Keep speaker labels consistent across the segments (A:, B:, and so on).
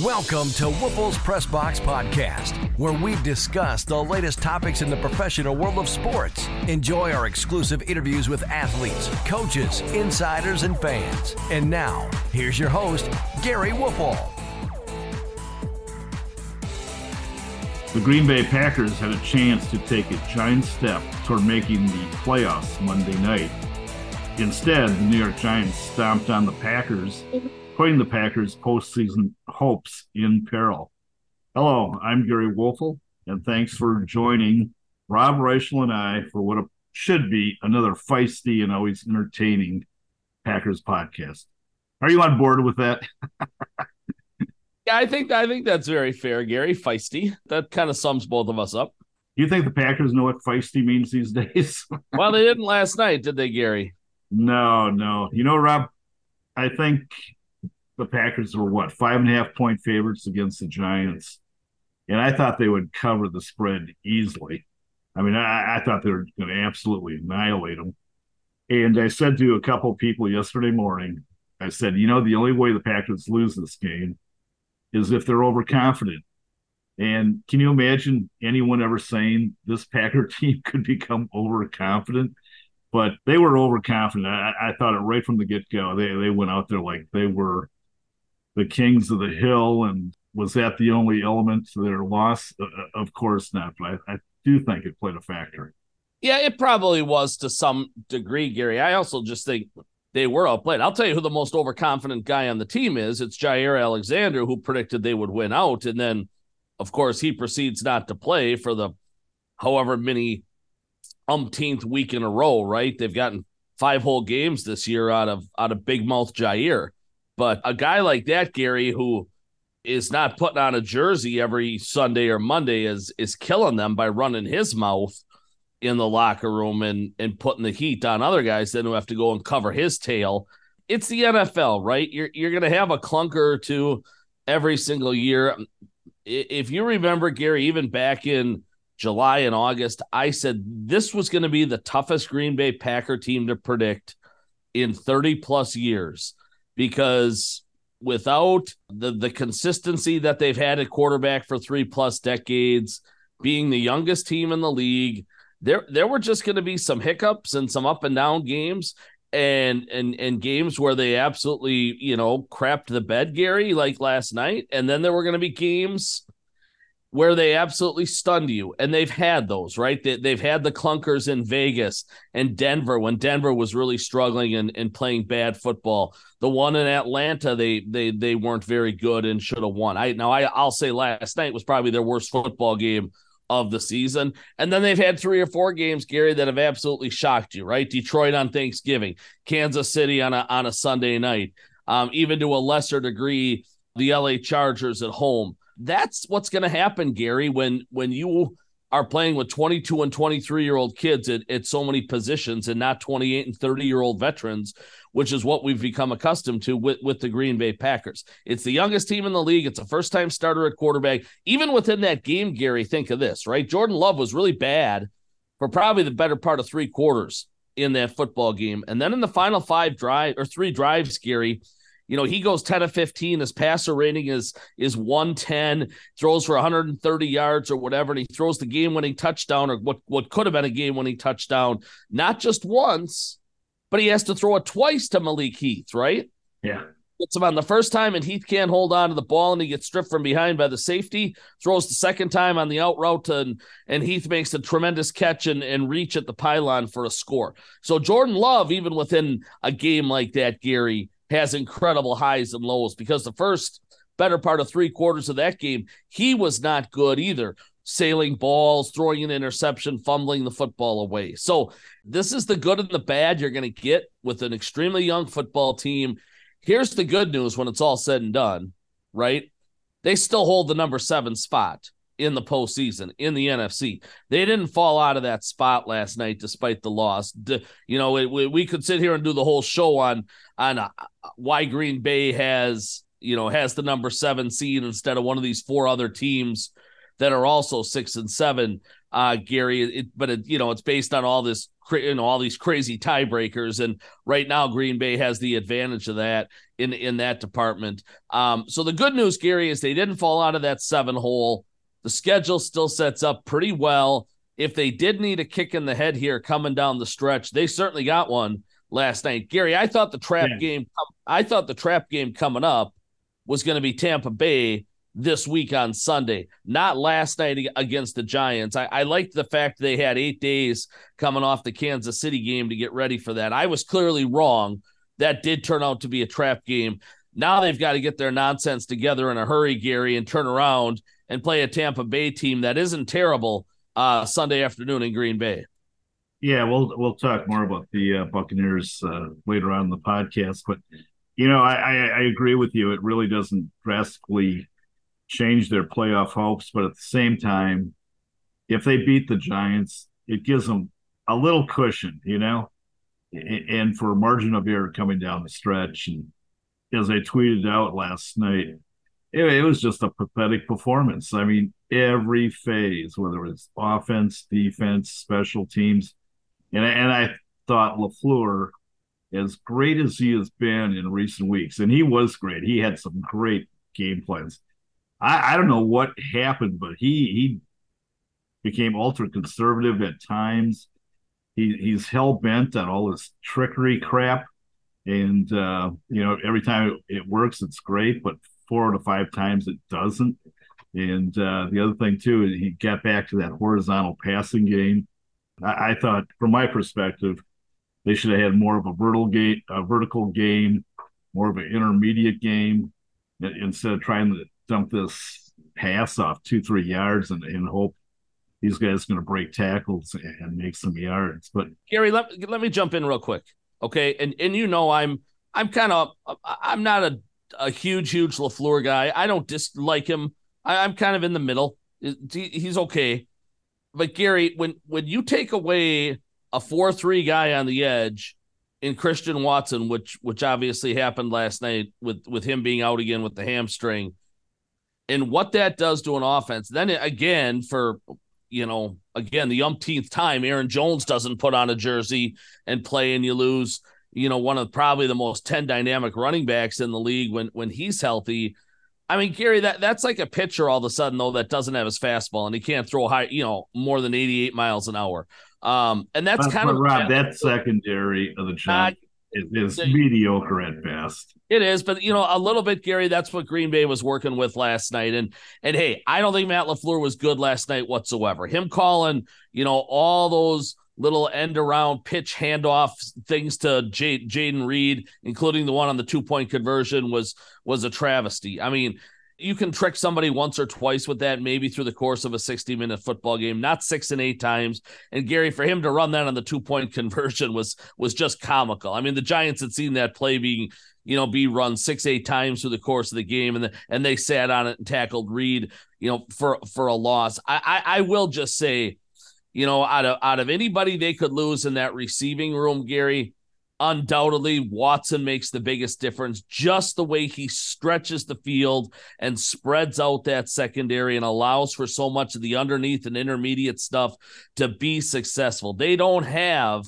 A: Welcome to Woelfel's Press Box Podcast, where we discuss the latest topics in the professional world of sports. Enjoy our exclusive interviews with athletes, coaches, insiders, and fans. And now, here's your host, Gery Woelfel.
B: The Green Bay Packers had a chance to take a giant step toward making the playoffs Monday night. Instead, the New York Giants stomped on the Packers putting the Packers' postseason hopes in peril. Hello, I'm Gery Woelfel, and thanks for joining Rob Reischel and I for what should be another feisty and always entertaining Packers podcast. Are you on board with that?
C: yeah, I think I think that's very fair, Gary. Feisty. That kind of sums both of us up.
B: Do you think the Packers know what feisty means these days?
C: well, they didn't last night, did they, Gary?
B: No, no. You know, Rob, I think the Packers were what five and a half point favorites against the Giants, and I thought they would cover the spread easily. I mean, I, I thought they were going to absolutely annihilate them. And I said to a couple people yesterday morning, I said, you know, the only way the Packers lose this game is if they're overconfident. And can you imagine anyone ever saying this Packer team could become overconfident? But they were overconfident. I, I thought it right from the get go. They they went out there like they were the Kings of the Hill, and was that the only element to their loss? Uh, uh, of course not, but I, I do think it played a factor.
C: Yeah, it probably was to some degree, Gary. I also just think they were outplayed. I'll tell you who the most overconfident guy on the team is. It's Jaire Alexander, who predicted they would win out. And then, of course, he proceeds not to play for the however many umpteenth week in a row, right? They've gotten five whole games this year out of out of big mouth Jaire. But a guy like that, Gary, who is not putting on a jersey every Sunday or Monday, is is killing them by running his mouth in the locker room and and putting the heat on other guys then who have to go and cover his tail. It's the NFL, right? You're you're gonna have a clunker or two every single year. If you remember, Gary, even back in July and August, I said this was going to be the toughest Green Bay Packer team to predict in 30 plus years because without the the consistency that they've had at quarterback for three plus decades, being the youngest team in the league, there there were just going to be some hiccups and some up and down games and and and games where they absolutely you know crapped the bed Gary like last night. And then there were going to be games where they absolutely stunned you. And they've had those, right? They, have had the clunkers in Vegas and Denver when Denver was really struggling and, and playing bad football. The one in Atlanta, they they they weren't very good and should have won. I now I, I'll say last night was probably their worst football game of the season. And then they've had three or four games, Gary, that have absolutely shocked you, right? Detroit on Thanksgiving, Kansas City on a on a Sunday night, um, even to a lesser degree, the LA Chargers at home that's what's going to happen, Gary, when when you are playing with 22 and 23 year old kids at, at so many positions and not 28 and 30 year old veterans, which is what we've become accustomed to with, with the Green Bay Packers. It's the youngest team in the league. It's a first time starter at quarterback. Even within that game, Gary, think of this, right? Jordan Love was really bad for probably the better part of three quarters in that football game. And then in the final five drive or three drives, Gary, you know, he goes 10 of 15. His passer rating is is 110, throws for 130 yards or whatever, and he throws the game-winning touchdown or what, what could have been a game-winning touchdown, not just once, but he has to throw it twice to Malik Heath, right?
B: Yeah.
C: Gets him on the first time, and Heath can't hold on to the ball, and he gets stripped from behind by the safety. Throws the second time on the out route, and, and Heath makes a tremendous catch and, and reach at the pylon for a score. So Jordan Love, even within a game like that, Gary, has incredible highs and lows because the first better part of three quarters of that game, he was not good either. Sailing balls, throwing an interception, fumbling the football away. So, this is the good and the bad you're going to get with an extremely young football team. Here's the good news when it's all said and done, right? They still hold the number seven spot in the postseason in the NFC. They didn't fall out of that spot last night despite the loss. You know, we, we could sit here and do the whole show on on uh, why Green Bay has you know has the number seven seed instead of one of these four other teams that are also six and seven. Uh, Gary, it, but it, you know it's based on all this, you know, all these crazy tiebreakers, and right now Green Bay has the advantage of that in in that department. Um, so the good news, Gary, is they didn't fall out of that seven hole. The schedule still sets up pretty well. If they did need a kick in the head here coming down the stretch, they certainly got one last night. Gary, I thought the trap yeah. game, I thought the trap game coming up was going to be Tampa Bay this week on Sunday, not last night against the Giants. I, I liked the fact they had eight days coming off the Kansas City game to get ready for that. I was clearly wrong. That did turn out to be a trap game. Now they've got to get their nonsense together in a hurry, Gary, and turn around and play a Tampa Bay team that isn't terrible uh, Sunday afternoon in Green Bay.
B: Yeah, we'll we'll talk more about the uh, Buccaneers uh, later on in the podcast, but you know, I, I, I agree with you. It really doesn't drastically change their playoff hopes, but at the same time, if they beat the Giants, it gives them a little cushion, you know, and for margin of error coming down the stretch. And as I tweeted out last night, it, it was just a pathetic performance. I mean, every phase, whether it's offense, defense, special teams, and and I thought LaFleur as great as he has been in recent weeks, and he was great. He had some great game plans. I, I don't know what happened, but he he became ultra conservative at times. He he's hell bent on all this trickery crap, and uh, you know every time it works, it's great, but four to five times it doesn't. And uh, the other thing too, he got back to that horizontal passing game. I, I thought, from my perspective, they should have had more of a vertical game, a vertical game, more of an intermediate game, instead of trying to dump this pass off two, three yards and, and hope these guys going to break tackles and make some yards. But
C: Gary, let, let me jump in real quick, okay? And and you know I'm I'm kind of I'm not a a huge huge LaFleur guy. I don't dislike him. I, I'm kind of in the middle. He's okay, but Gary, when when you take away a four three guy on the edge in Christian Watson, which which obviously happened last night with with him being out again with the hamstring, and what that does to an offense. Then again, for you know, again the umpteenth time, Aaron Jones doesn't put on a jersey and play, and you lose. You know, one of probably the most ten dynamic running backs in the league when when he's healthy. I mean, Gary, that that's like a pitcher all of a sudden though that doesn't have his fastball and he can't throw high, you know, more than 88 miles an hour. Um, and that's kind of
B: Rob. That secondary of the Giants is, is mediocre at best.
C: It is, but you know, a little bit, Gary. That's what Green Bay was working with last night. And and hey, I don't think Matt LaFleur was good last night whatsoever. Him calling, you know, all those little end around pitch handoff things to J- Jayden Reed, including the one on the two point conversion, was was a travesty. I mean, you can trick somebody once or twice with that, maybe through the course of a 60 minute football game, not six and eight times. And Gary, for him to run that on the two point conversion was was just comical. I mean, the Giants had seen that play being, you know, be run six, eight times through the course of the game, and the, and they sat on it and tackled Reed, you know, for for a loss. I, I, I will just say, you know, out of out of anybody they could lose in that receiving room, Gary, undoubtedly Watson makes the biggest difference. Just the way he stretches the field and spreads out that secondary and allows for so much of the underneath and intermediate stuff to be successful. They don't have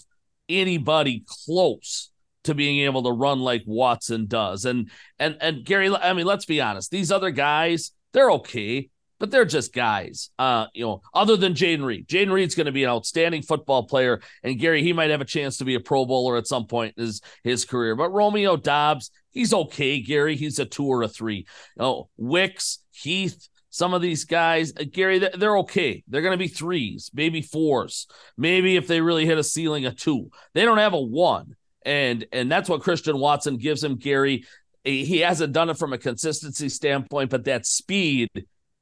C: anybody close to being able to run like Watson does. And and and Gary, I mean, let's be honest, these other guys, they're okay but they're just guys. Uh, you know, other than Jayden Reed. Jayden Reed's going to be an outstanding football player, and Gary, he might have a chance to be a Pro Bowler at some point in his his career. But Romeo Doubs, he's okay. Gary, he's a two or a three. Oh, Wicks, Heath. Some of these guys, uh, Gary, they're okay. They're going to be threes, maybe fours, maybe if they really hit a ceiling, a two. They don't have a one, and and that's what Christian Watson gives him. Gary, he hasn't done it from a consistency standpoint, but that speed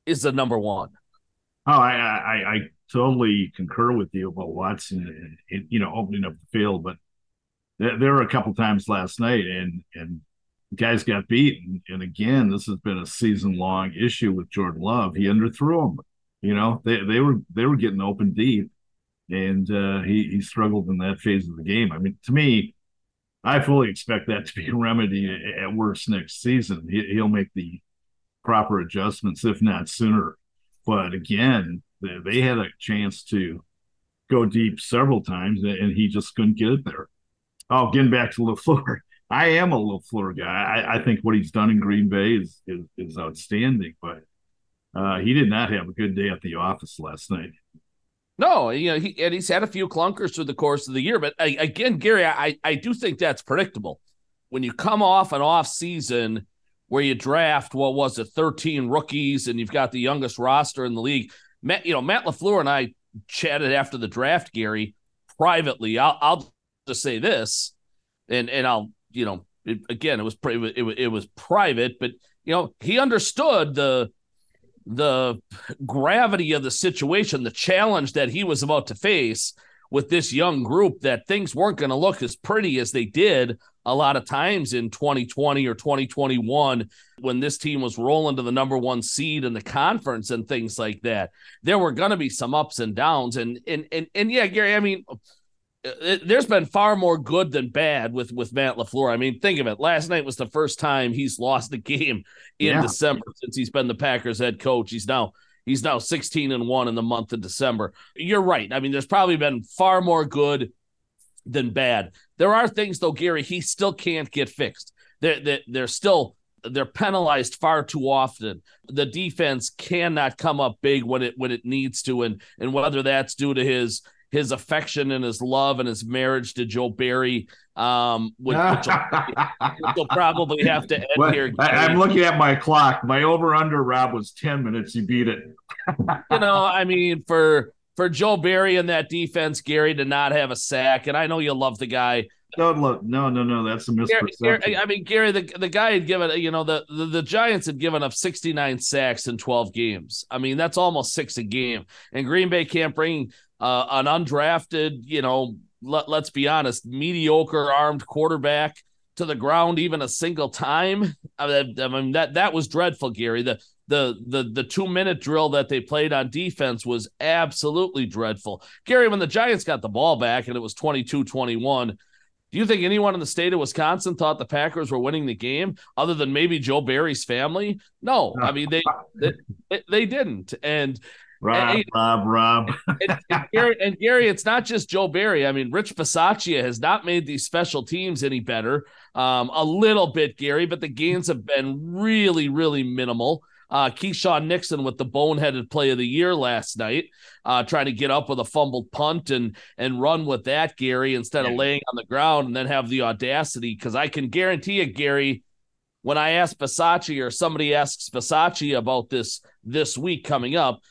C: is the number one.
B: Oh, I, I, I totally concur with you about Watson, and, you know, opening up the field. But there, there were a couple times last night, and and guys got beaten. And again, this has been a season long issue with Jordan Love. He underthrew them. You know, they they were they were getting open deep, and uh, he he struggled in that phase of the game. I mean, to me, I fully expect that to be a remedy at worst next season. He, he'll make the proper adjustments, if not sooner. but again, they, they had a chance to go deep several times, and he just couldn't get it there. Oh, getting back to LaFleur, I am a LaFleur guy. I, I think what he's done in Green Bay is is, is outstanding, but uh, he did not have a good day at the office last night.
C: No, you know, he and he's had a few clunkers through the course of the year, but again, Gary, I I do think that's predictable. When you come off an off season where you draft what was it, thirteen rookies, and you've got the youngest roster in the league. Matt, you know, Matt LaFleur and I chatted after the draft, Gary, privately. I'll I'll just say this, and and I'll you know, it, again, it was it, it, it was private, but you know, he understood the the gravity of the situation, the challenge that he was about to face with this young group, that things weren't going to look as pretty as they did a lot of times in 2020 or 2021 when this team was rolling to the number one seed in the conference and things like that. There were going to be some ups and downs. And, and, and, and yeah, Gary, I mean, it, there's been far more good than bad with with Matt LaFleur. I mean, think of it. Last night was the first time he's lost a game in yeah. December since he's been the Packers head coach. He's now he's now 16 and 1 in the month of December. You're right. I mean, there's probably been far more good than bad. There are things though, Gary, he still can't get fixed. They're, they're, they're still they're penalized far too often. The defense cannot come up big when it when it needs to, and and whether that's due to his his affection and his love and his marriage to Joe Barry, um, which, which will probably have to end well, here.
B: I, am looking at my clock. My over under Rob was ten minutes. You beat it.
C: you know, I mean, for for Joe Barry and that defense, Gary to not have a sack, and I know you love the guy.
B: No, look, no, no, no. That's a misperception.
C: Gary, I mean, Gary, the, the guy had given, you know, the, the, the Giants had given up 69 sacks in 12 games. I mean, that's almost six a game. And Green Bay can't bring uh, an undrafted, you know, let, let's be honest, mediocre armed quarterback to the ground even a single time. I mean, that that was dreadful, Gary. The the the the two minute drill that they played on defense was absolutely dreadful. Gary, when the Giants got the ball back and it was 22-21, do you think anyone in the state of Wisconsin thought the Packers were winning the game other than maybe Joe Barry's family? No. I mean they they, they didn't. And
B: Rob, and, Rob, Rob.
C: and, and, Gary, and, Gary, it's not just Joe Barry. I mean, Rich Bisaccia has not made these special teams any better. Um, a little bit, Gary, but the gains have been really, really minimal. Uh, Keisean Nixon with the boneheaded play of the year last night, uh, trying to get up with a fumbled punt and and run with that, Gary, instead of laying on the ground and then have the audacity. Because I can guarantee you, Gary, when I ask Bisaccia or somebody asks Bisaccia about this this week coming up,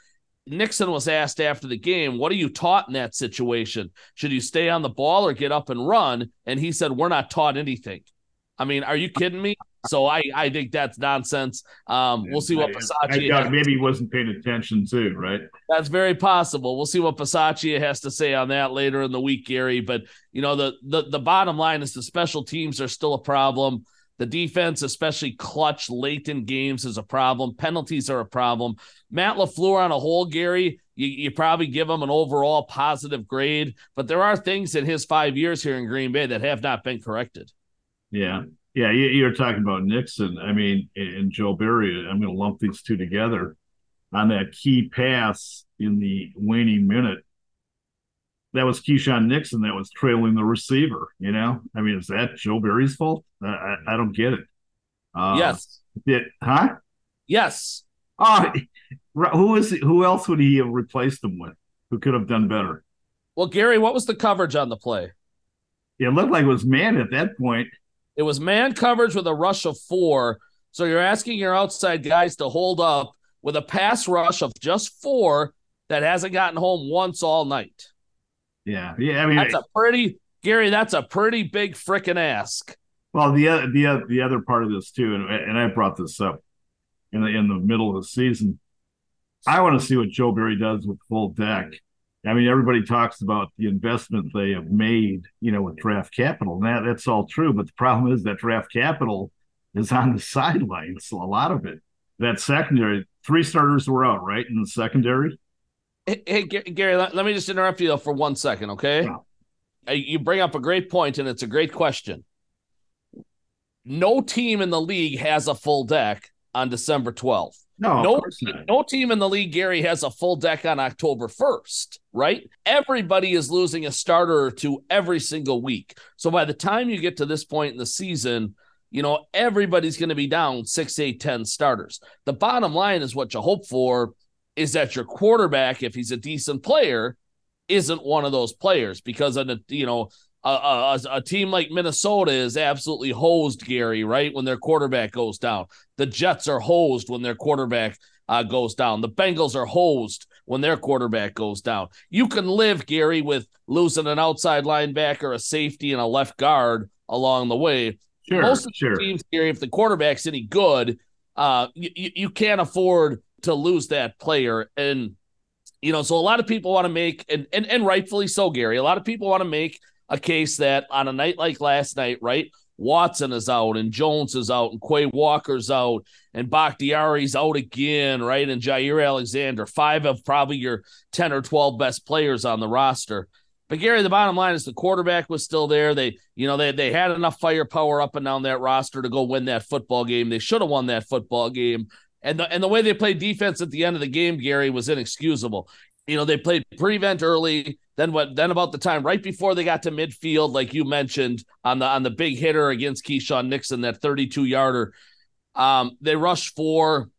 C: Nixon was asked after the game, What are you taught in that situation? Should you stay on the ball or get up and run? And he said, We're not taught anything. I mean, are you kidding me? So I, I think that's nonsense. Um, we'll see what Bisaccia.
B: maybe he wasn't paying attention too, right?
C: That's very possible. We'll see what Bisaccia has to say on that later in the week, Gary. But you know, the the the bottom line is the special teams are still a problem. The defense, especially clutch late in games, is a problem. Penalties are a problem. Matt LaFleur on a whole, Gary, you, you, probably give him an overall positive grade, but there are things in his five years here in Green Bay that have not been corrected.
B: Yeah. Yeah. You, are talking about Nixon. I mean, and Joe Barry. I'm going to lump these two together on that key pass in the waning minute that was Keisean Nixon that was trailing the receiver. You know, I mean, is that Joe Barry's fault? I, I, I don't get it.
C: Uh, yes.
B: It, huh?
C: Yes.
B: Oh, who is who else would he have replaced him with? Who could have done better?
C: Well, Gary, what was the coverage on the play?
B: It looked like it was man at that point.
C: It was man coverage with a rush of four. So you're asking your outside guys to hold up with a pass rush of just four that hasn't gotten home once all night.
B: Yeah, yeah. I mean,
C: that's a pretty Gary. That's a pretty big freaking ask.
B: Well, the other the the other part of this too, and and I brought this up in the in the middle of the season. I want to see what Joe Barry does with full deck. I mean, everybody talks about the investment they have made, you know, with draft capital. And that that's all true, but the problem is that draft capital is on the sidelines. A lot of it. That secondary, three starters were out, right, in the secondary.
C: Hey, Gary, let, let, me just interrupt you for one second, okay? Yeah. Uh, you bring up a great point, and it's a great question. No team in the league has a full deck on December 12th.
B: No,
C: no, no team in the league, Gary, has a full deck on October 1st, right? Everybody is losing a starter or two every single week. So by the time you get to this point in the season, you know, everybody's going to be down six, eight, ten starters. The bottom line is what you hope for is that your quarterback, if he's a decent player, isn't one of those players because the, you know, a, a, a, team like Minnesota is absolutely hosed, Gary, right? When their quarterback goes down. The Jets are hosed when their quarterback uh, goes down. The Bengals are hosed when their quarterback goes down. You can live, Gary, with losing an outside linebacker, a safety, and a left guard along the way.
B: Sure,
C: Most of
B: sure.
C: the teams, Gary, if the quarterback's any good, uh, you, you can't afford to lose that player. And, you know, so a lot of people want to make, and, and, and rightfully so, Gary, a lot of people want to make a case that on a night like last night, right? Watson is out and Jones is out and Quay Walker's out and Bakhtiari's out again, right? And Jaire Alexander, five of probably your 10 or 12 best players on the roster. But Gary, the bottom line is the quarterback was still there. They, you know, they they had enough firepower up and down that roster to go win that football game. They should have won that football game. And the and the way they played defense at the end of the game, Gary, was inexcusable. You know, they played prevent early. Then what? Then about the time right before they got to midfield, like you mentioned on the on the big hitter against Keisean Nixon, that 32 yarder, um, they rushed four.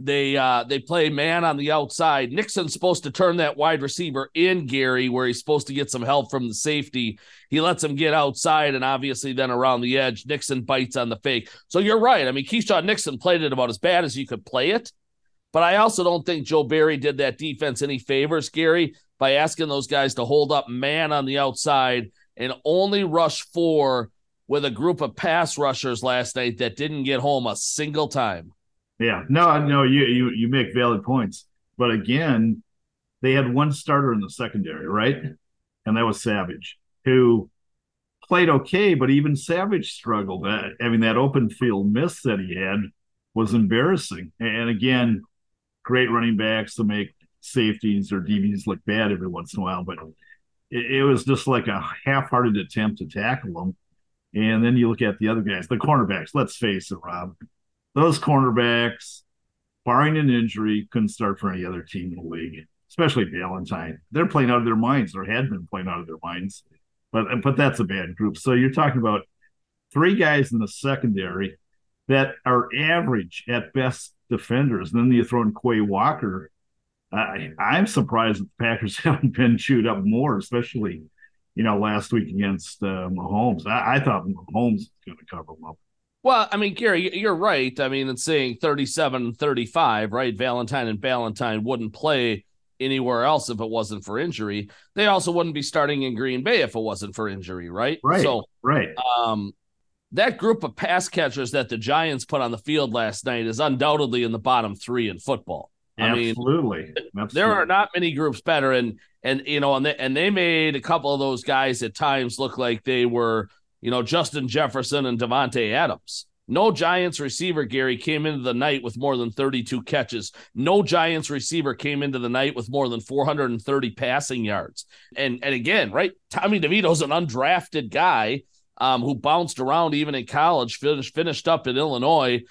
C: They uh they play man on the outside. Nixon's supposed to turn that wide receiver in Gary, where he's supposed to get some help from the safety. He lets him get outside and obviously then around the edge. Nixon bites on the fake. So you're right. I mean, Keisean Nixon played it about as bad as you could play it. But I also don't think Joe Barry did that defense any favors, Gary, by asking those guys to hold up man on the outside and only rush four with a group of pass rushers last night that didn't get home a single time.
B: Yeah, no, no, you you you make valid points, but again, they had one starter in the secondary, right? And that was Savage, who played okay, but even Savage struggled. Uh, I mean, that open field miss that he had was embarrassing. And again, great running backs to make safeties or DBs look bad every once in a while, but it, it was just like a half-hearted attempt to tackle them. And then you look at the other guys, the cornerbacks. Let's face it, Rob those cornerbacks, barring an injury, couldn't start for any other team in the league, especially Valentine. They're playing out of their minds or had been playing out of their minds. But but that's a bad group. So you're talking about three guys in the secondary that are average at best defenders. And then you throw in Quay Walker. I, I'm surprised that the Packers haven't been chewed up more, especially, you know, last week against uh, Mahomes. I, I thought Mahomes was going to cover them up.
C: Well, I mean, Gary, you're right. I mean, it's saying 37 and 35, right? Valentine and Valentine wouldn't play anywhere else if it wasn't for injury. They also wouldn't be starting in Green Bay if it wasn't for injury, right?
B: Right.
C: So,
B: right.
C: Um, that group of pass catchers that the Giants put on the field last night is undoubtedly in the bottom three in football.
B: I Absolutely. mean,
C: Absolutely. there are not many groups better, and and you know, and they, and they made a couple of those guys at times look like they were you know, Justin Jefferson and Davante Adams. No Giants receiver, Gary, came into the night with more than 32 catches. No Giants receiver came into the night with more than 430 passing yards. And and again, right, Tommy DeVito's an undrafted guy um, who bounced around even in college, finished finished up in Illinois,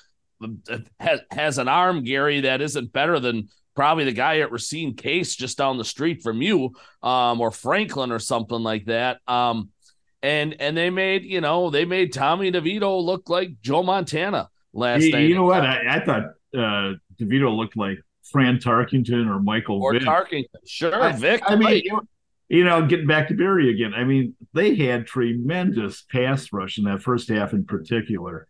C: has, has an arm, Gary, that isn't better than probably the guy at Racine Case just down the street from you, um, or Franklin or something like that. Um, and and they made you know they made Tommy DeVito look like Joe Montana last
B: you,
C: night.
B: You know what? I, I thought uh, DeVito looked like Fran Tarkenton or Michael
C: or
B: Vick.
C: Tarkenton. Sure,
B: I,
C: Vick.
B: I mean, you know, you know, getting back to Barry again. I mean, they had tremendous pass rush in that first half, in particular,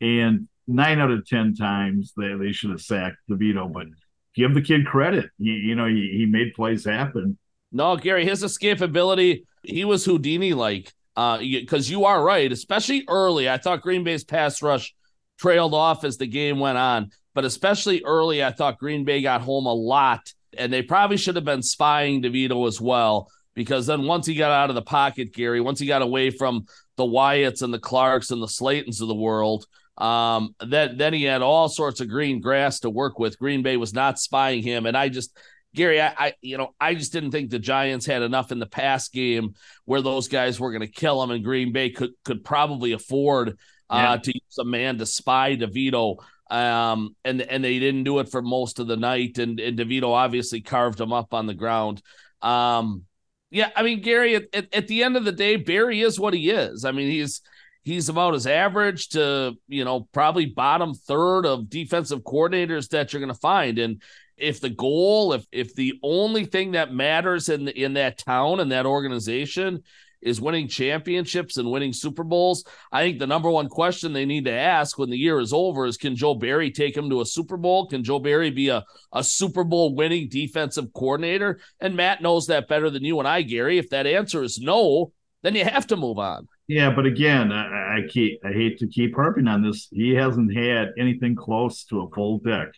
B: and nine out of ten times they they should have sacked DeVito, but. Give the kid credit. You, you know, he, he made plays happen.
C: No, Gary, his escapability, he was Houdini like because uh, you are right, especially early. I thought Green Bay's pass rush trailed off as the game went on, but especially early, I thought Green Bay got home a lot, and they probably should have been spying DeVito as well. Because then once he got out of the pocket, Gary, once he got away from the Wyatts and the Clarks and the Slaytons of the world, um, then then he had all sorts of green grass to work with. Green Bay was not spying him, and I just Gary, I, I, you know, I just didn't think the Giants had enough in the pass game where those guys were going to kill them, and Green Bay could could probably afford uh, to use a man to spy DeVito. Um, and and they didn't do it for most of the night, and, and DeVito obviously carved him up on the ground. Um, yeah, I mean Gary, at, at, at the end of the day, Barry is what he is. I mean, he's he's about as average to you know probably bottom third of defensive coordinators that you're going to find and if the goal if if the only thing that matters in the, in that town and that organization is winning championships and winning Super Bowls. I think the number one question they need to ask when the year is over is can Joe Barry take him to a Super Bowl? Can Joe Barry be a, a Super Bowl winning defensive coordinator? And Matt knows that better than you and I, Gary. If that answer is no, then you have to move on.
B: Yeah, but again, I, I keep I hate to keep harping on this. He hasn't had anything close to a full deck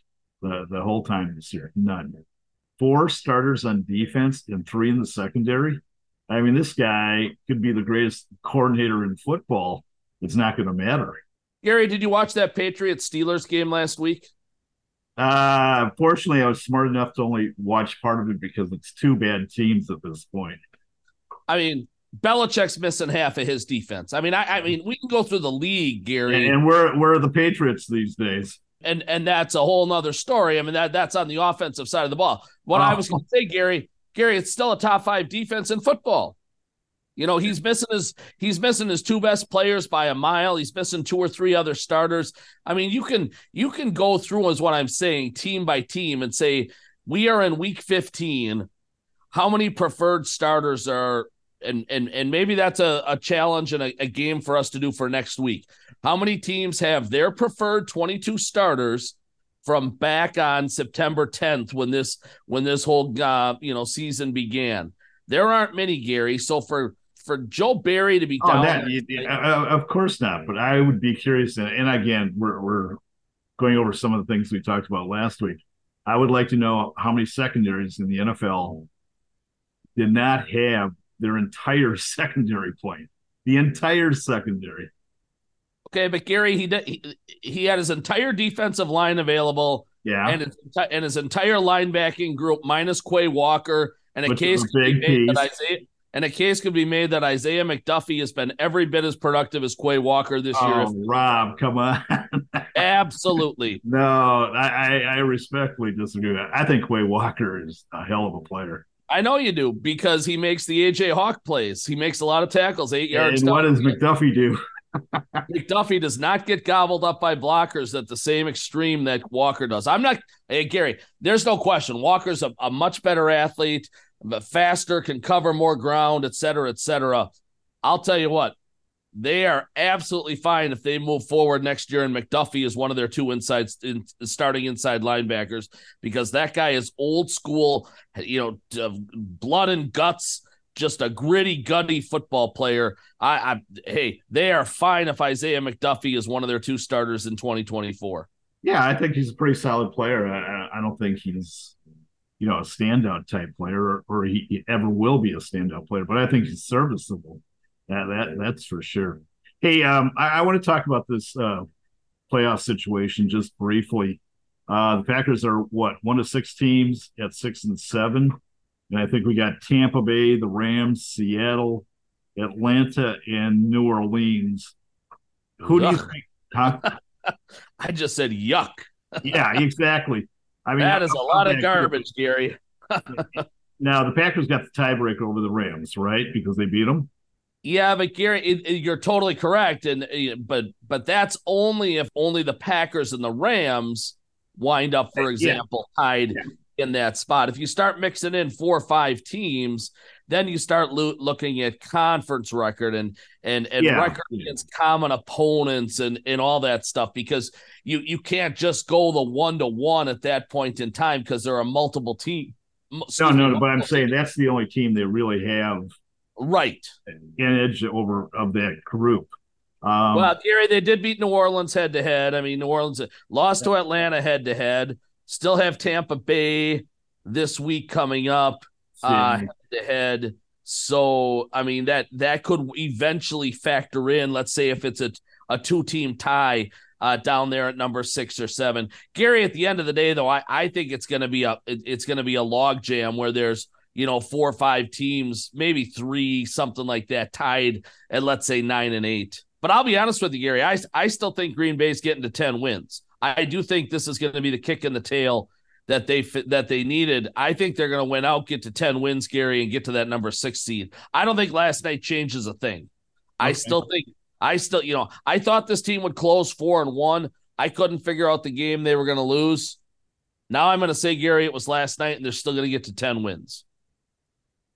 B: the, the whole time this year. None. Four starters on defense and three in the secondary. I mean, this guy could be the greatest coordinator in football. It's not going to matter.
C: Gary, did you watch that Patriots Steelers game last week?
B: Uh, fortunately, I was smart enough to only watch part of it because it's two bad teams at this point.
C: I mean, Belichick's missing half of his defense. I mean, I, I mean, we can go through the league, Gary,
B: and, and where where are the Patriots these days?
C: And and that's a whole nother story. I mean, that that's on the offensive side of the ball. What oh. I was going to say, Gary, Gary, it's still a top five defense in football. You know, he's missing his he's missing his two best players by a mile. He's missing two or three other starters. I mean, you can you can go through as what I'm saying, team by team, and say we are in week 15. How many preferred starters are and and and maybe that's a, a challenge and a, a game for us to do for next week. How many teams have their preferred 22 starters from back on September 10th when this when this whole uh, you know season began? There aren't many, Gary. So for for Joe Barry to be
B: oh, down, that, yeah, of course not. But I would be curious, and, and again, we're we're going over some of the things we talked about last week. I would like to know how many secondaries in the NFL did not have their entire secondary playing, the entire secondary.
C: Okay, but Gary, he did, he, he had his entire defensive line available.
B: Yeah,
C: and his, and his entire linebacking group minus Quay Walker, and a Which case could be made that Isaiah and a case could be made that Isaiah McDuffie has been every bit as productive as Quay Walker this
B: oh,
C: year.
B: Rob, come on.
C: Absolutely.
B: No, I, I respectfully disagree. I think Quay Walker is a hell of a player.
C: I know you do because he makes the AJ Hawk plays. He makes a lot of tackles, eight yards.
B: And what does McDuffie do?
C: McDuffie does not get gobbled up by blockers at the same extreme that Walker does. I'm not, hey, Gary, there's no question. Walker's a, a much better athlete, but faster, can cover more ground, et cetera, et cetera. I'll tell you what, they are absolutely fine if they move forward next year and McDuffie is one of their two inside in, starting inside linebackers because that guy is old school, you know, blood and guts, just a gritty, gutty football player. I, I hey, they are fine if Isaiah McDuffie is one of their two starters in 2024.
B: Yeah, I think he's a pretty solid player. I, I don't think he's you know a standout type player or, or he ever will be a standout player, but I think he's serviceable. That that that's for sure. Hey, um, I, I want to talk about this uh, playoff situation just briefly. Uh, the Packers are what one of six teams at six and seven, and I think we got Tampa Bay, the Rams, Seattle, Atlanta, and New Orleans. Who yuck. do you think? Huh?
C: I just said yuck.
B: yeah, exactly.
C: I mean that is a lot of garbage, Gary.
B: now the Packers got the tiebreaker over the Rams, right? Because they beat them.
C: Yeah, but Gary, it, it, you're totally correct, and uh, but but that's only if only the Packers and the Rams wind up, for example, yeah. tied yeah. In that spot. If you start mixing in four or five teams, then you start lo- looking at conference record and and and yeah. record against common opponents and and all that stuff because you you can't just go the one to one at that point in time because there are multiple teams.
B: No, no, but I'm saying that's the only team they really have
C: right
B: an edge over of that group.
C: Um, well, Gary, they did beat New Orleans head to head. I mean, New Orleans lost to Atlanta head to head. Still have Tampa Bay this week coming up uh, head to head. So, I mean that that could eventually factor in. Let's say if it's a a two team tie uh, down there at number six or seven. Gary, at the end of the day, though, I, I think it's going to be a it, it's going to be a log jam where there's you know, four or five teams, maybe three, something like that, tied at let's say nine and eight. But I'll be honest with you, Gary. I I still think Green Bay's getting to ten wins. I do think this is going to be the kick in the tail that they that they needed. I think they're going to win out, get to ten wins, Gary, and get to that number six seed. I don't think last night changes a thing. Okay. I still think I still, you know, I thought this team would close four and one. I couldn't figure out the game they were going to lose. Now I'm going to say, Gary, it was last night, and they're still going to get to 10 wins.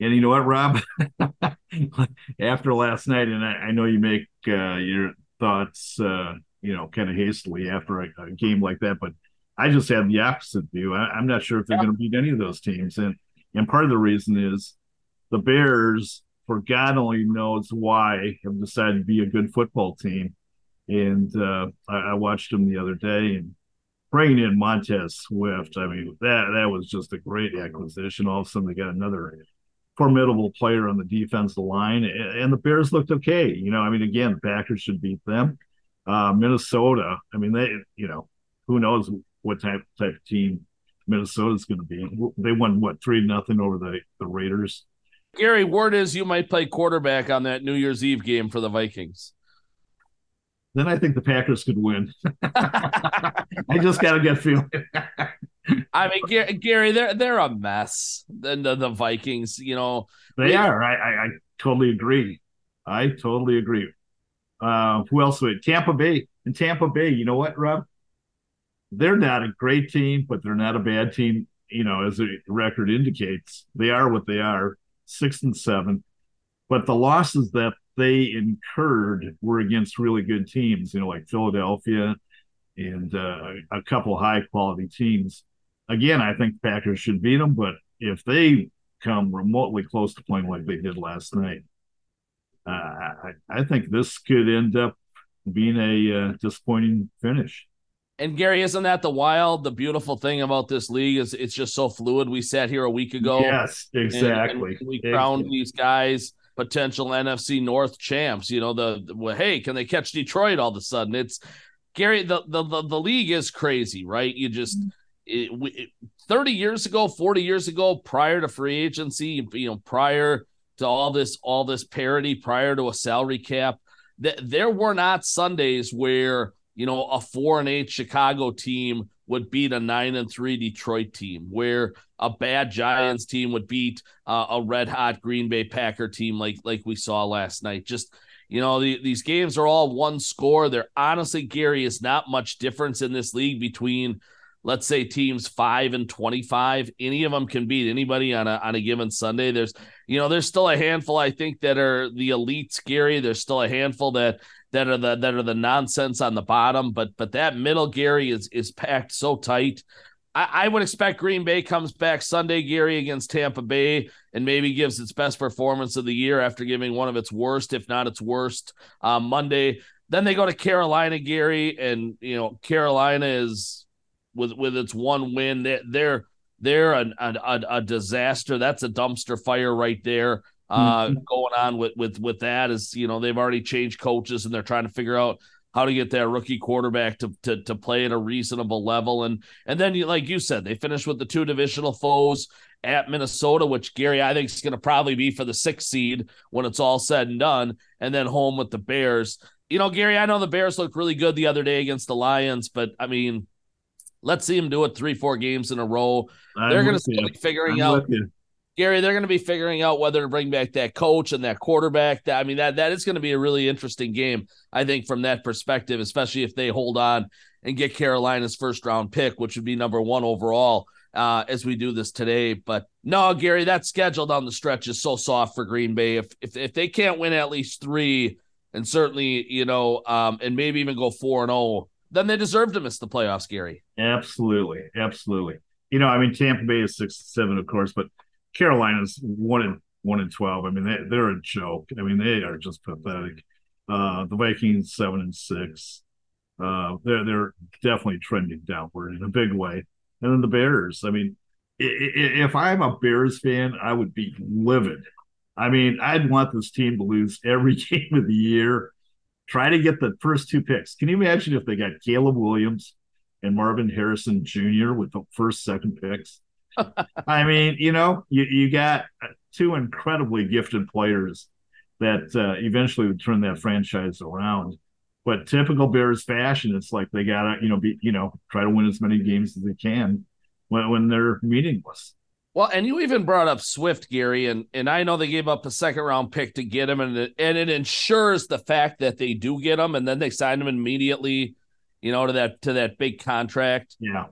B: And you know what, Rob? After last night, and I, I know you make uh, your thoughts, uh, you know, kind of hastily after a, a, game like that, but I just had the opposite view. I, am not sure if they're yeah. going to beat any of those teams, and and part of the reason is the Bears, for God only knows why, have decided to be a good football team. And uh, I, I watched them the other day, and bringing in Montez Sweat, I mean, that that was just a great acquisition. All of a sudden, they got another formidable player on the defensive line, and the Bears looked okay. You know, I mean, again, the Packers should beat them. Uh, Minnesota, I mean, they, you know, who knows what type type of team Minnesota's going to be. They won what three nothing over the the Raiders.
C: Gary, word is you might play quarterback on that New Year's Eve game for the Vikings
B: then I think the Packers could win. I just got to get feeling.
C: I mean, Gary, they're they're a mess. The the, the Vikings, you know,
B: they are. I, I, I totally agree. I totally agree. Uh, who else? Would Tampa Bay? And Tampa Bay, you know what, Rob? They're not a great team, but they're not a bad team. You know, as the record indicates, they are what they are, six and seven. But the losses that they incurred were against really good teams, you know, like Philadelphia and uh, a couple high quality teams. Again, I think Packers should beat them, but if they come remotely close to playing like they did last night, uh, I, I, think this could end up being a uh, disappointing finish.
C: And Gary, isn't that the wild, the beautiful thing about this league is it's just so fluid. We sat here a week ago.
B: Yes, exactly.
C: And, and we crowned exactly. these guys potential NFC North champs. You know, the, the well, hey, can they catch Detroit all of a sudden? It's Gary. The the the, the league is crazy, right? You just. It, it, 30 years ago 40 years ago prior to free agency you know prior to all this all this parity prior to a salary cap th- there were not sundays where you know a four and eight chicago team would beat a nine and three Detroit team, where a bad Giants team would beat uh, a red hot Green Bay Packer team like like we saw last night. Just you know, the, these games are all one score. There honestly, Gary, is not much difference in this league between let's say teams five and 25 any of them can beat anybody on a on a given sunday there's you know there's still a handful i think that are the elite scary there's still a handful that that are the that are the nonsense on the bottom but but that middle gary is is packed so tight I, I would expect Green Bay comes back Sunday, Gary, against Tampa Bay, and maybe gives its best performance of the year after giving one of its worst, if not its worst, um, Monday. Then they go to Carolina, Gary, and you know Carolina is with with its one win. They're they're, they're a, a, a disaster. That's a dumpster fire right there. Uh, mm-hmm. going on with with with that is you know they've already changed coaches and they're trying to figure out how to get that rookie quarterback to to to play at a reasonable level and and then you like you said they finished with the two divisional foes at Minnesota which Gary I think is going to probably be for the sixth seed when it's all said and done and then home with the Bears you know Gary I know the Bears looked really good the other day against the Lions but I mean Let's see them do it three, four games in a row. I'm they're going to be figuring I'm out. Gary, they're going to be figuring out whether to bring back that coach and that quarterback. That I mean, that that is going to be a really interesting game, I think, from that perspective, especially if they hold on and get Carolina's first round pick, which would be number one overall uh, as we do this today. But no, Gary, that schedule down the stretch is so soft for Green Bay. If if if they can't win at least three, and certainly you know, um, and maybe even go four and zero, oh, then they deserve to miss the playoffs, Gary.
B: Absolutely, absolutely. You know, I mean, Tampa Bay is six seven, of course, but Carolina's one in one in twelve. I mean, they, they're a joke. I mean, they are just pathetic. Uh, the Vikings seven and six. Uh, they're they're definitely trending downward in a big way. And then the Bears. I mean, if I'm a Bears fan, I would be livid. I mean, I'd want this team to lose every game of the year try to get the first two picks. Can you imagine if they got Caleb Williams and Marvin Harrison Jr. with the first, second picks? I mean, you know, you, you got two incredibly gifted players that uh, eventually would turn that franchise around. But typical Bears fashion, it's like they gotta, you know, be, you know, try to win as many games as they can when when they're meaningless.
C: Well, and you even brought up Sweat, Gary, and and I know they gave up a second round pick to get him, and it, and it ensures the fact that they do get him, and then they sign him immediately, you know, to that to that big contract.
B: Yeah.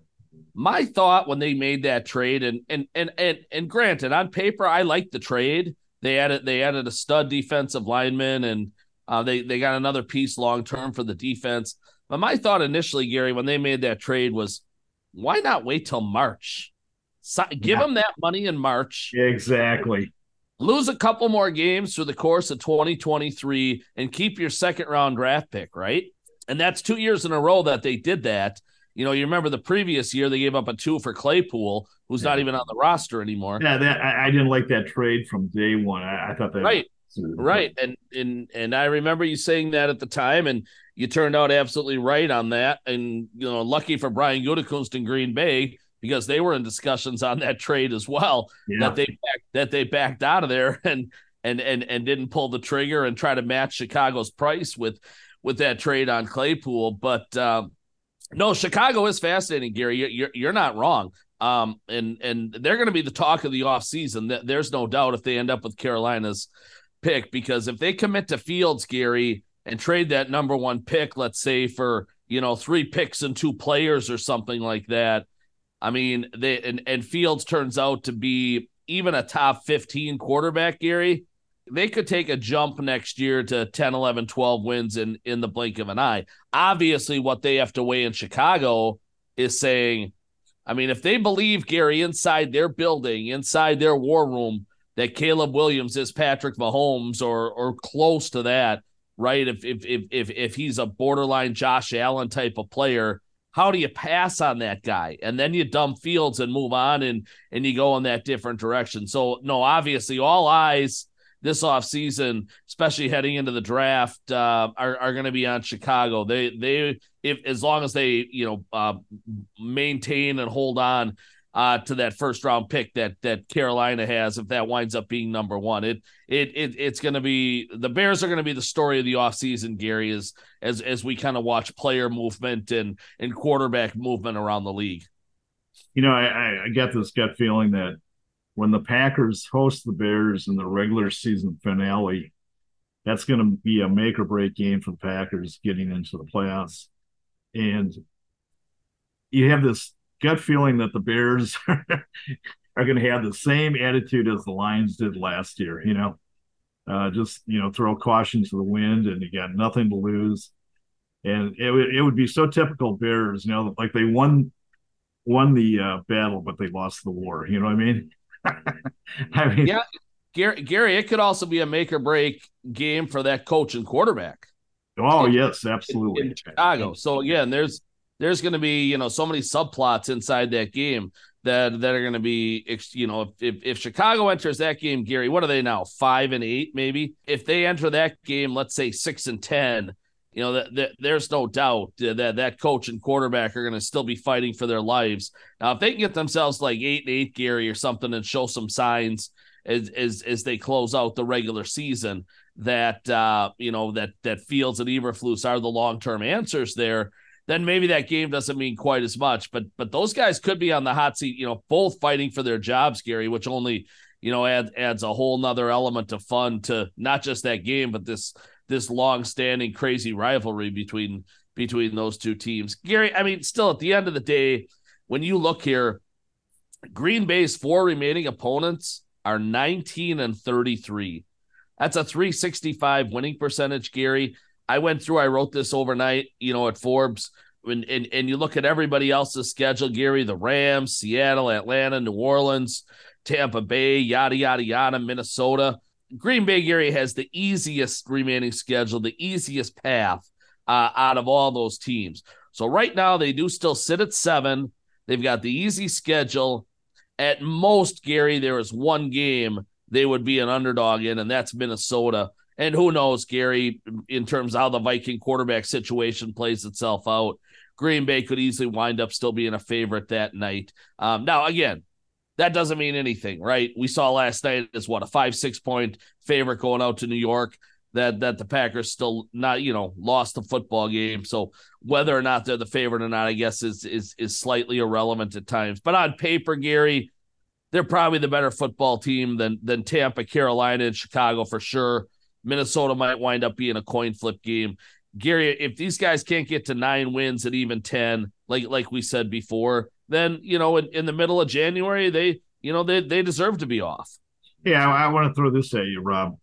C: My thought when they made that trade, and and and and and granted, on paper, I like the trade. They added they added a stud defensive lineman, and uh, they they got another piece long term for the defense. But my thought initially, Gary, when they made that trade was, why not wait till March? So, give yeah. them that money in March.
B: Exactly.
C: Lose a couple more games through the course of 2023 and keep your second round draft pick, right? And that's two years in a row that they did that. You know, you remember the previous year they gave up a two for Claypool, who's yeah. not even on the roster anymore.
B: Yeah, that I, I didn't like that trade from day one. I, I thought that
C: right, right, and and and I remember you saying that at the time, and you turned out absolutely right on that. And you know, lucky for Brian Gutekunst in Green Bay, because they were in discussions on that trade as well yeah. that they backed, that they backed out of there and and and and didn't pull the trigger and try to match Chicago's price with with that trade on Claypool. But um, no, Chicago is fascinating, Gary. You're you're not wrong. Um, and and they're going to be the talk of the offseason. There's no doubt if they end up with Carolina's pick because if they commit to Fields, Gary, and trade that number one pick, let's say for you know three picks and two players or something like that I mean, they and, and Fields turns out to be even a top 15 quarterback, Gary. They could take a jump next year to 10, 11, 12 wins in, in the blink of an eye. Obviously, what they have to weigh in Chicago is saying, I mean, if they believe, Gary, inside their building, inside their war room, that Caleb Williams is Patrick Mahomes or or close to that, right? If if if if, if he's a borderline Josh Allen type of player, how do you pass on that guy? And then you dump Fields and move on and and you go in that different direction. So no, obviously all eyes this offseason, especially heading into the draft, uh, are, are going to be on Chicago. They they if as long as they you know uh, maintain and hold on uh, to that first round pick that that Carolina has if that winds up being number one. It it, it it's going to be the Bears are going to be the story of the offseason, Gary, as as as we kind of watch player movement and and quarterback movement around the league.
B: You know, I, I get this gut feeling that when the Packers host the Bears in the regular season finale, that's going to be a make or break game for the Packers getting into the playoffs. And you have this gut feeling that the Bears are going to have the same attitude as the Lions did last year. You know, uh, just you know, throw caution to the wind, and you got nothing to lose. And it would it would be so typical Bears, you know, like they won won the uh, battle, but they lost the war. You know what I mean?
C: I mean, yeah, Gary, Gary, it could also be a make or break game for that coach and quarterback.
B: Oh in, yes, absolutely.
C: In, Chicago. So again, there's there's going to be you know so many subplots inside that game that that are going to be you know if, if Chicago enters that game, Gary, what are they now five and eight maybe? If they enter that game, let's say six and ten, you know that, that there's no doubt that that coach and quarterback are going to still be fighting for their lives. Now, if they can get themselves like eight and eight, Gary, or something, and show some signs as as as they close out the regular season that uh you know that that Fields and Eberflus are the long term answers there then maybe that game doesn't mean quite as much. But but those guys could be on the hot seat, you know, both fighting for their jobs, Gary, which only you know adds adds a whole nother element of fun to not just that game, but this this long standing crazy rivalry between between those two teams. Gary, I mean, still at the end of the day, when you look here, Green Bay's four remaining opponents are 19 and 33. That's a 365 winning percentage, Gary. I went through, I wrote this overnight, you know, at Forbes. And, and, and you look at everybody else's schedule, Gary, the Rams, Seattle, Atlanta, New Orleans, Tampa Bay, yada, yada, yada, Minnesota. Green Bay, Gary, has the easiest remaining schedule, the easiest path uh, out of all those teams. So right now, they do still sit at seven. They've got the easy schedule. At most, Gary, there is one game they would be an underdog in, and that's Minnesota. And who knows, Gary, in terms of how the Viking quarterback situation plays itself out, Green Bay could easily wind up still being a favorite that night. Um, now, again, that doesn't mean anything, right? We saw last night as what a five six point favorite going out to New York. That that the Packers still not you know lost the football game. So whether or not they're the favorite or not, I guess is is is slightly irrelevant at times. But on paper, Gary, they're probably the better football team than than Tampa, Carolina, and Chicago for sure. Minnesota might wind up being a coin flip game. Gary, if these guys can't get to nine wins and even ten, like like we said before, then you know in, in the middle of January they you know they they deserve to be off.
B: Yeah, I, I want to throw this at you, Rob.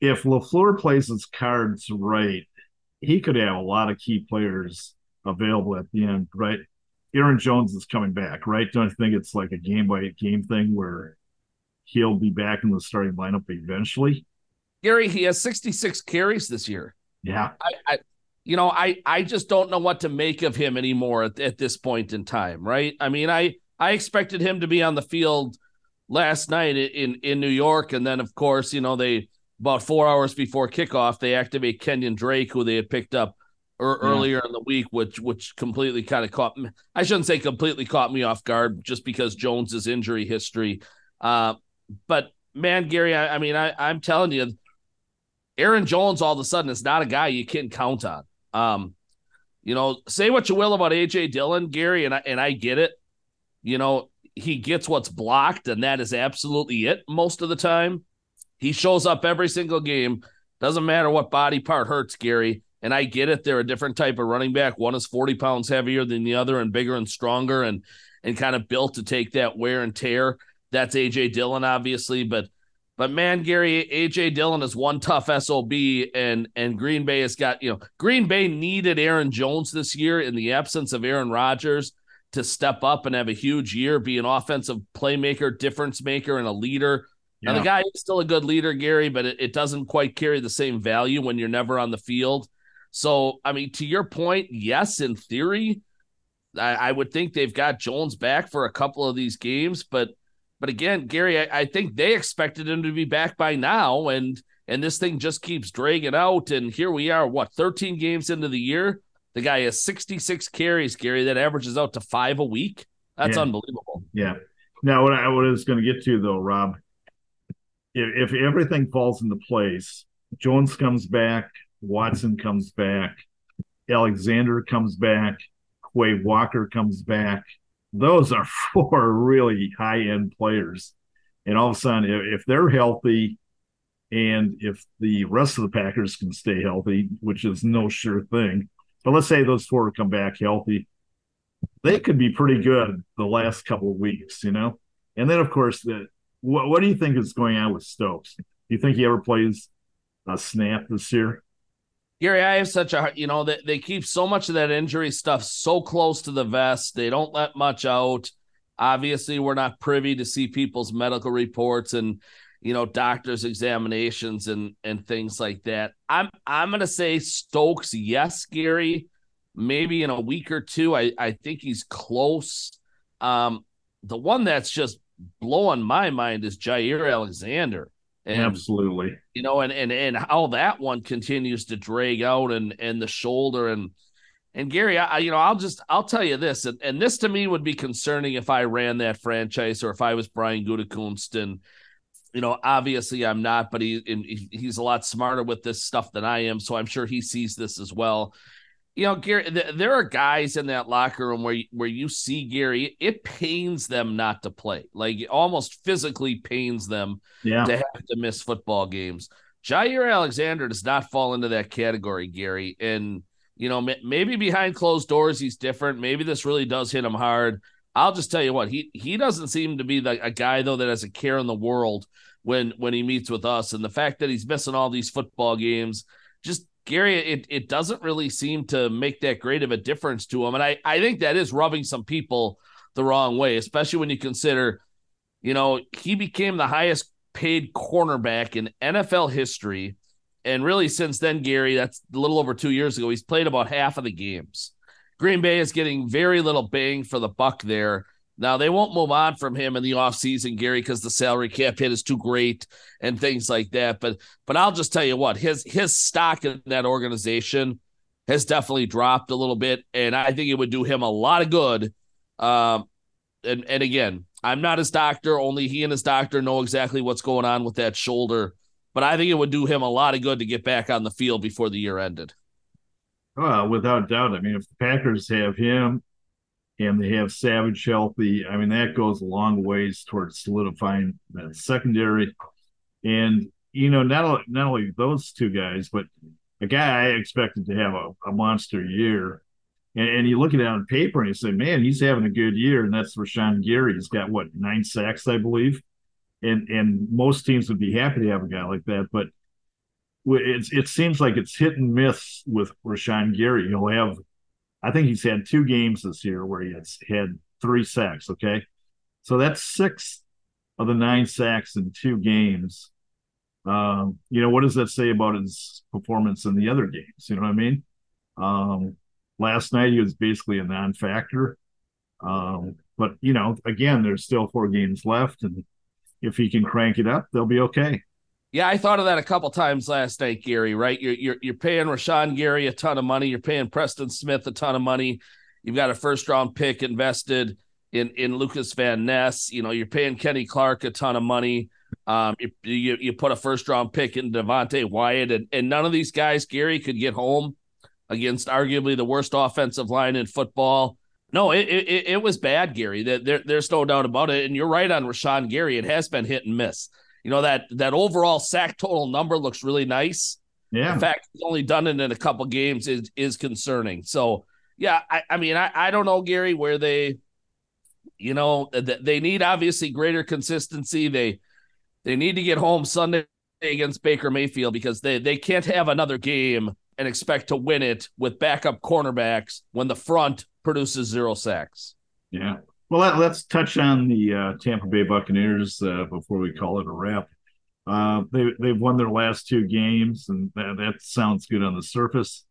B: If LaFleur plays his cards right, he could have a lot of key players available at the end, right? Aaron Jones is coming back, right? Don't you think it's like a game by game thing where he'll be back in the starting lineup eventually?
C: Gary, he has 66 carries this year.
B: Yeah.
C: I, I you know, I I just don't know what to make of him anymore at, at this point in time, right? I mean, I I expected him to be on the field last night in in New York, and then of course, you know, they about four hours before kickoff, they activate Kenyon Drake, who they had picked up er, yeah. earlier in the week, which which completely kind of caught me. I shouldn't say completely caught me off guard, just because Jones's injury history. Uh, but man, Gary, I, I mean, I, I'm telling you, Aaron Jones all of a sudden is not a guy you can count on. Um, you know, say what you will about AJ Dillon, Gary, and I and I get it. You know, he gets what's blocked, and that is absolutely it most of the time. He shows up every single game. Doesn't matter what body part hurts, Gary. And I get it. They're a different type of running back. One is 40 pounds heavier than the other and bigger and stronger and and kind of built to take that wear and tear. That's AJ Dillon, obviously. But but man, Gary, AJ Dillon is one tough SOB, and and Green Bay has got, you know, Green Bay needed Aaron Jones this year in the absence of Aaron Rodgers to step up and have a huge year, be an offensive playmaker, difference maker, and a leader yeah. Now the guy is still a good leader, Gary, but it, it doesn't quite carry the same value when you're never on the field. So, I mean, to your point, yes, in theory, I, I, would think they've got Jones back for a couple of these games, but but again, Gary, I, I, think they expected him to be back by now, and and this thing just keeps dragging out. And here we are, what, 13 games into the year? The guy has 66 carries, Gary, that averages out to five a week. That's
B: yeah.
C: unbelievable.
B: Yeah. Now, what I, what I was going to get to though, Rob, if, if everything falls into place, Jones comes back, Watson comes back, Alexander comes back, Quay Walker comes back. Those are four really high end players. And all of a sudden, if, if they're healthy and if the rest of the Packers can stay healthy, which is no sure thing, but let's say those four come back healthy, they could be pretty good the last couple of weeks, you know? And then, of course, the, what, what do you think is going on with Stokes? Do you think he ever plays a snap this year?
C: Gary, I have such a you know they, they keep so much of that injury stuff so close to the vest. They don't let much out. Obviously, we're not privy to see people's medical reports and you know doctors' examinations and and things like that. I'm I'm gonna say Stokes, yes, Gary. Maybe in a week or two. I I think he's close. Um, the one that's just blowing my mind is Jaire Alexander.
B: And, Absolutely.
C: You know, and and and how that one continues to drag out and and the shoulder and and Gary, I you know, I'll just I'll tell you this, and, and this to me would be concerning if I ran that franchise or if I was Brian Gutekunst. And you know, obviously I'm not, but he he's a lot smarter with this stuff than I am, so I'm sure he sees this as well you know, Gary, th- there are guys in that locker room where you, where you see Gary, it pains them not to play, like almost physically pains them
B: yeah.
C: to have to miss football games. Jaire Alexander does not fall into that category, Gary, and you know maybe behind closed doors he's different. Maybe this really does hit him hard. I'll just tell you what he he doesn't seem to be the, a guy though that has a care in the world when when he meets with us, and the fact that he's missing all these football games just Gary, it, it doesn't really seem to make that great of a difference to him. And I, I think that is rubbing some people the wrong way, especially when you consider, you know, he became the highest paid cornerback in NFL history. And really, since then, Gary, that's a little over two years ago, he's played about half of the games. Green Bay is getting very little bang for the buck there. Now they won't move on from him in the offseason, Gary, because the salary cap hit is too great and things like that. But but I'll just tell you what, his his stock in that organization has definitely dropped a little bit. And I think it would do him a lot of good. Um and, and again, I'm not his doctor. Only he and his doctor know exactly what's going on with that shoulder. But I think it would do him a lot of good to get back on the field before the year ended.
B: Well, without doubt. I mean, if the Packers have him and they have Savage healthy, I mean, that goes a long ways towards solidifying that secondary. And, you know, not, not only those two guys, but a guy I expected to have a, a monster year. And, and, you look at it on paper and you say, man, he's having a good year. And that's Rashan Gary. He's got what, nine sacks, I believe. And and most teams would be happy to have a guy like that. But it's, it seems like it's hit and miss with Rashan Gary. He'll have, I think he's had two games this year where he has had three sacks. Okay. So that's six of the nine sacks in two games. Um, you know, what does that say about his performance in the other games? You know what I mean? Um, last night he was basically a non-factor. Um, but you know, again, there's still four games left, and if he can crank it up, they'll be okay.
C: Yeah, I thought of that a couple times last night, Gary. Right, you're you're you're paying Rashan Gary a ton of money. You're paying Preston Smith a ton of money. You've got a first round pick invested in in Lucas Van Ness. You know, you're paying Kenny Clark a ton of money. Um, you, you, you put a first round pick in Devonte Wyatt, and, and none of these guys, Gary, could get home against arguably the worst offensive line in football. No, it it, it was bad, Gary. There, there's no doubt about it. And you're right on Rashan Gary. It has been hit and miss. You know that that overall sack total number looks really nice.
B: Yeah.
C: In fact, he's only done it in a couple games is is concerning. So yeah, I, I mean, I, I don't know, Gary, where they, you know, they need obviously greater consistency. They they need to get home Sunday against Baker Mayfield because they they can't have another game and expect to win it with backup cornerbacks when the front produces zero sacks.
B: Yeah. Well, let, us touch on the uh, Tampa Bay Buccaneers uh, before we call it a wrap. Uh, they they've won their last two games, and that, that sounds good on the surface,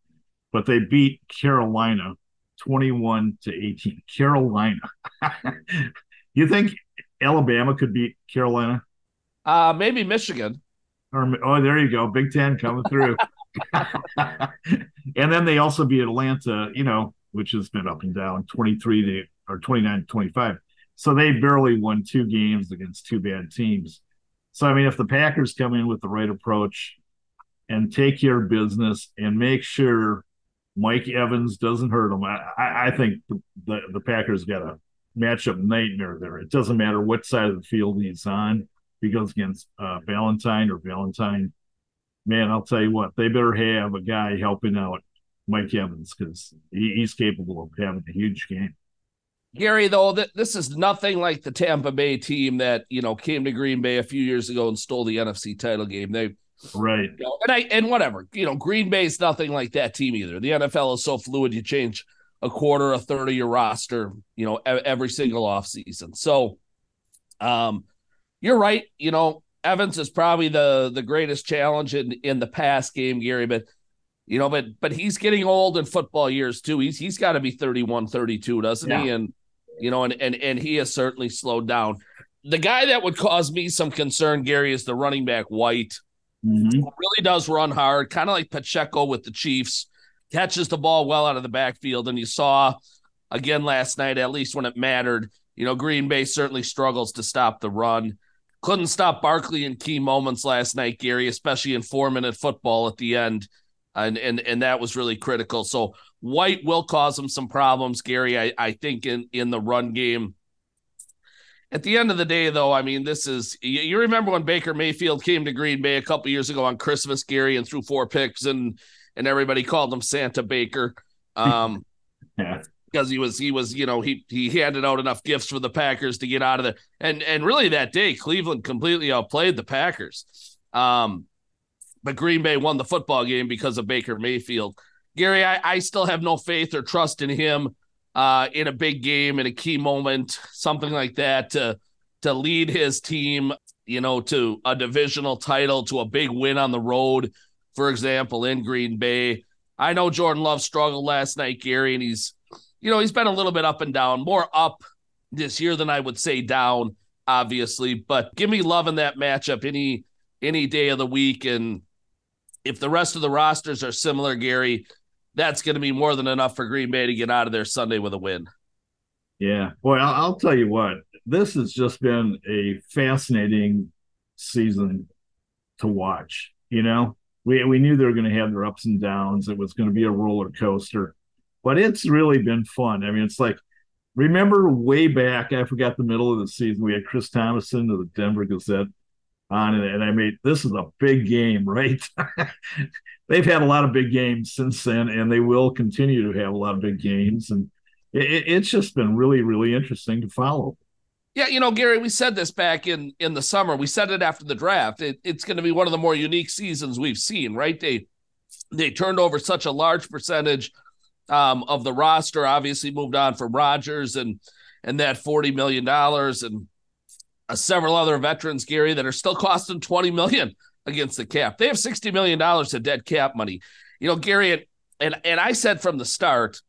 B: but they beat Carolina twenty-one to eighteen. Carolina. you think Alabama could beat Carolina?
C: Uh, maybe Michigan.
B: Or oh, there you go, Big Ten coming through. and then they also beat Atlanta, you know, which has been up and down, twenty three to or twenty nine to twenty five. So they barely won two games against two bad teams. So I mean, if the Packers come in with the right approach and take care of business and make sure Mike Evans doesn't hurt them, I, I think the, the, the Packers got a matchup nightmare there. It doesn't matter what side of the field he's on he goes against uh, Valentine or Valentine, man, I'll tell you what, they better have a guy helping out Mike Evans because he, he's capable of having a huge game.
C: Gary, though, th- this is nothing like the Tampa Bay team that you know came to Green Bay a few years ago and stole the NFC title game. They
B: right,
C: you know, and I and whatever you know, Green Bay's nothing like that team either. The NFL is so fluid; you change a quarter, a third of your roster, you know, every single offseason. So, um, you're right. You know, Evans is probably the the greatest challenge in in the past game, Gary, but you know, but but he's getting old in football years too. He's he's got to be 31, 32, doesn't yeah. he? And you know, and and and he has certainly slowed down. The guy that would cause me some concern, Gary, is the running back White. Mm-hmm. Really does run hard, kind of like Pacheco with the Chiefs. Catches the ball well out of the backfield, and you saw again last night, at least when it mattered. You know, Green Bay certainly struggles to stop the run. Couldn't stop Barkley in key moments last night, Gary, especially in four minute football at the end. And, and and that was really critical. So White will cause him some problems, Gary. I, I think in in the run game. At the end of the day, though, I mean, this is you, you remember when Baker Mayfield came to Green Bay a couple years ago on Christmas, Gary, and threw four picks, and and everybody called him Santa Baker. Um, yeah because he was he was you know he he handed out enough gifts for the Packers to get out of there and and really that day Cleveland completely outplayed the Packers um but Green Bay won the football game because of Baker Mayfield Gary I, I still have no faith or trust in him uh in a big game in a key moment something like that to to lead his team you know to a divisional title to a big win on the road for example in Green Bay I know Jordan Love struggled last night Gary and he's you know, he's been a little bit up and down, more up this year than I would say down, obviously. But give me love in that matchup any any day of the week. And if the rest of the rosters are similar, Gary, that's going to be more than enough for Green Bay to get out of there Sunday with a win.
B: Yeah, boy, I'll, tell you what. this has just been a fascinating season to watch. You know, we we knew they were going to have their ups and downs. It was going to be a roller coaster, but it's really been fun. I mean, it's like remember way back, I forgot the middle of the season, we had Chris Tomasson of the Denver Gazette on, and, and I made this is a big game, right? They've had a lot of big games since then, and they will continue to have a lot of big games, and it, it's just been really, really interesting to follow.
C: Yeah, you know, Gary, we said this back in in the summer. We said it after the draft. It, it's going to be one of the more unique seasons we've seen, right? They they turned over such a large percentage um, of the roster. Obviously, moved on from Rodgers and and that forty million dollars, and several other veterans, Gary, that are still costing twenty million against the cap. They have sixty million dollars of dead cap money. You know, Gary, and and I said from the start,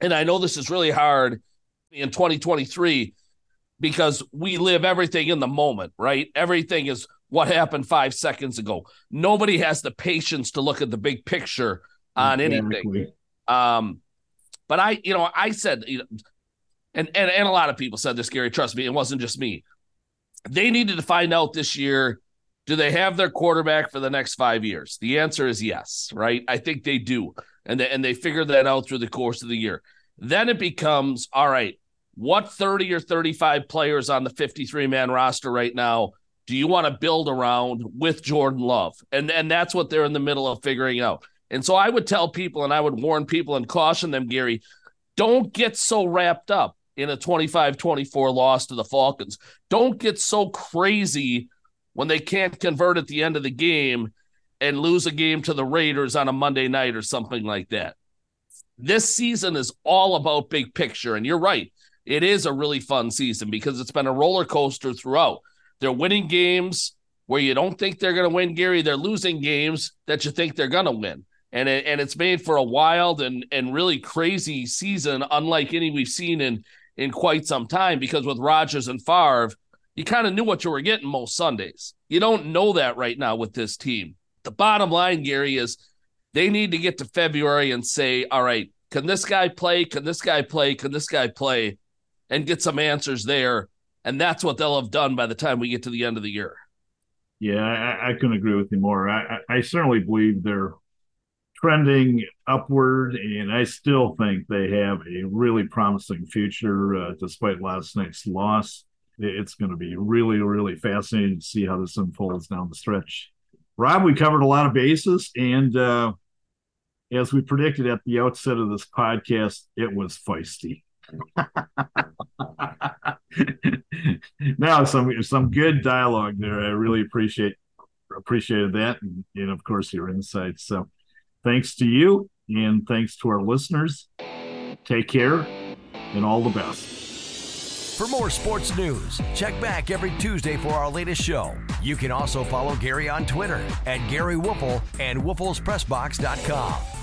C: and I know this is really hard in 2023 because we live everything in the moment, right? Everything is what happened five seconds ago. Nobody has the patience to look at the big picture on anything. Um, but I, you know, I said, you know, and, and and a lot of people said this, Gary. Trust me, it wasn't just me. They needed to find out this year do they have their quarterback for the next five years? The answer is yes, right? I think they do. And they, and they figure that out through the course of the year. Then it becomes all right, what 30 or 35 players on the 53 man roster right now do you want to build around with Jordan Love? And and that's what they're in the middle of figuring out. And so I would tell people and I would warn people and caution them, Gary, don't get so wrapped up in a 25 24 loss to the Falcons. Don't get so crazy when they can't convert at the end of the game and lose a game to the Raiders on a Monday night or something like that. This season is all about big picture. And you're right. It is a really fun season because it's been a roller coaster throughout. They're winning games where you don't think they're going to win, Gary. They're losing games that you think they're going to win. And, it, and it's made for a wild and, and really crazy season, unlike any we've seen in, in quite some time. Because with Rodgers and Favre, you kind of knew what you were getting most Sundays. You don't know that right now with this team. The bottom line, Gary, is they need to get to February and say, all right, can this guy play? Can this guy play? Can this guy play? And get some answers there. And that's what they'll have done by the time we get to the end of the year.
B: Yeah, I, I couldn't agree with you more. I, I certainly believe they're trending upward, and I still think they have a really promising future, uh, despite last night's loss it's going to be really, really fascinating to see how this unfolds down the stretch. Rob, we covered a lot of bases, and uh, as we predicted at the outset of this podcast, it was feisty. now, some some good dialogue there. I really appreciate appreciated that, and, and of course your insights. So, thanks to you, and thanks to our listeners. Take care, and all the best.
A: For more sports news, check back every Tuesday for our latest show. You can also follow Gary on Twitter at Gery Woelfel and WoelfelsPressBox.com.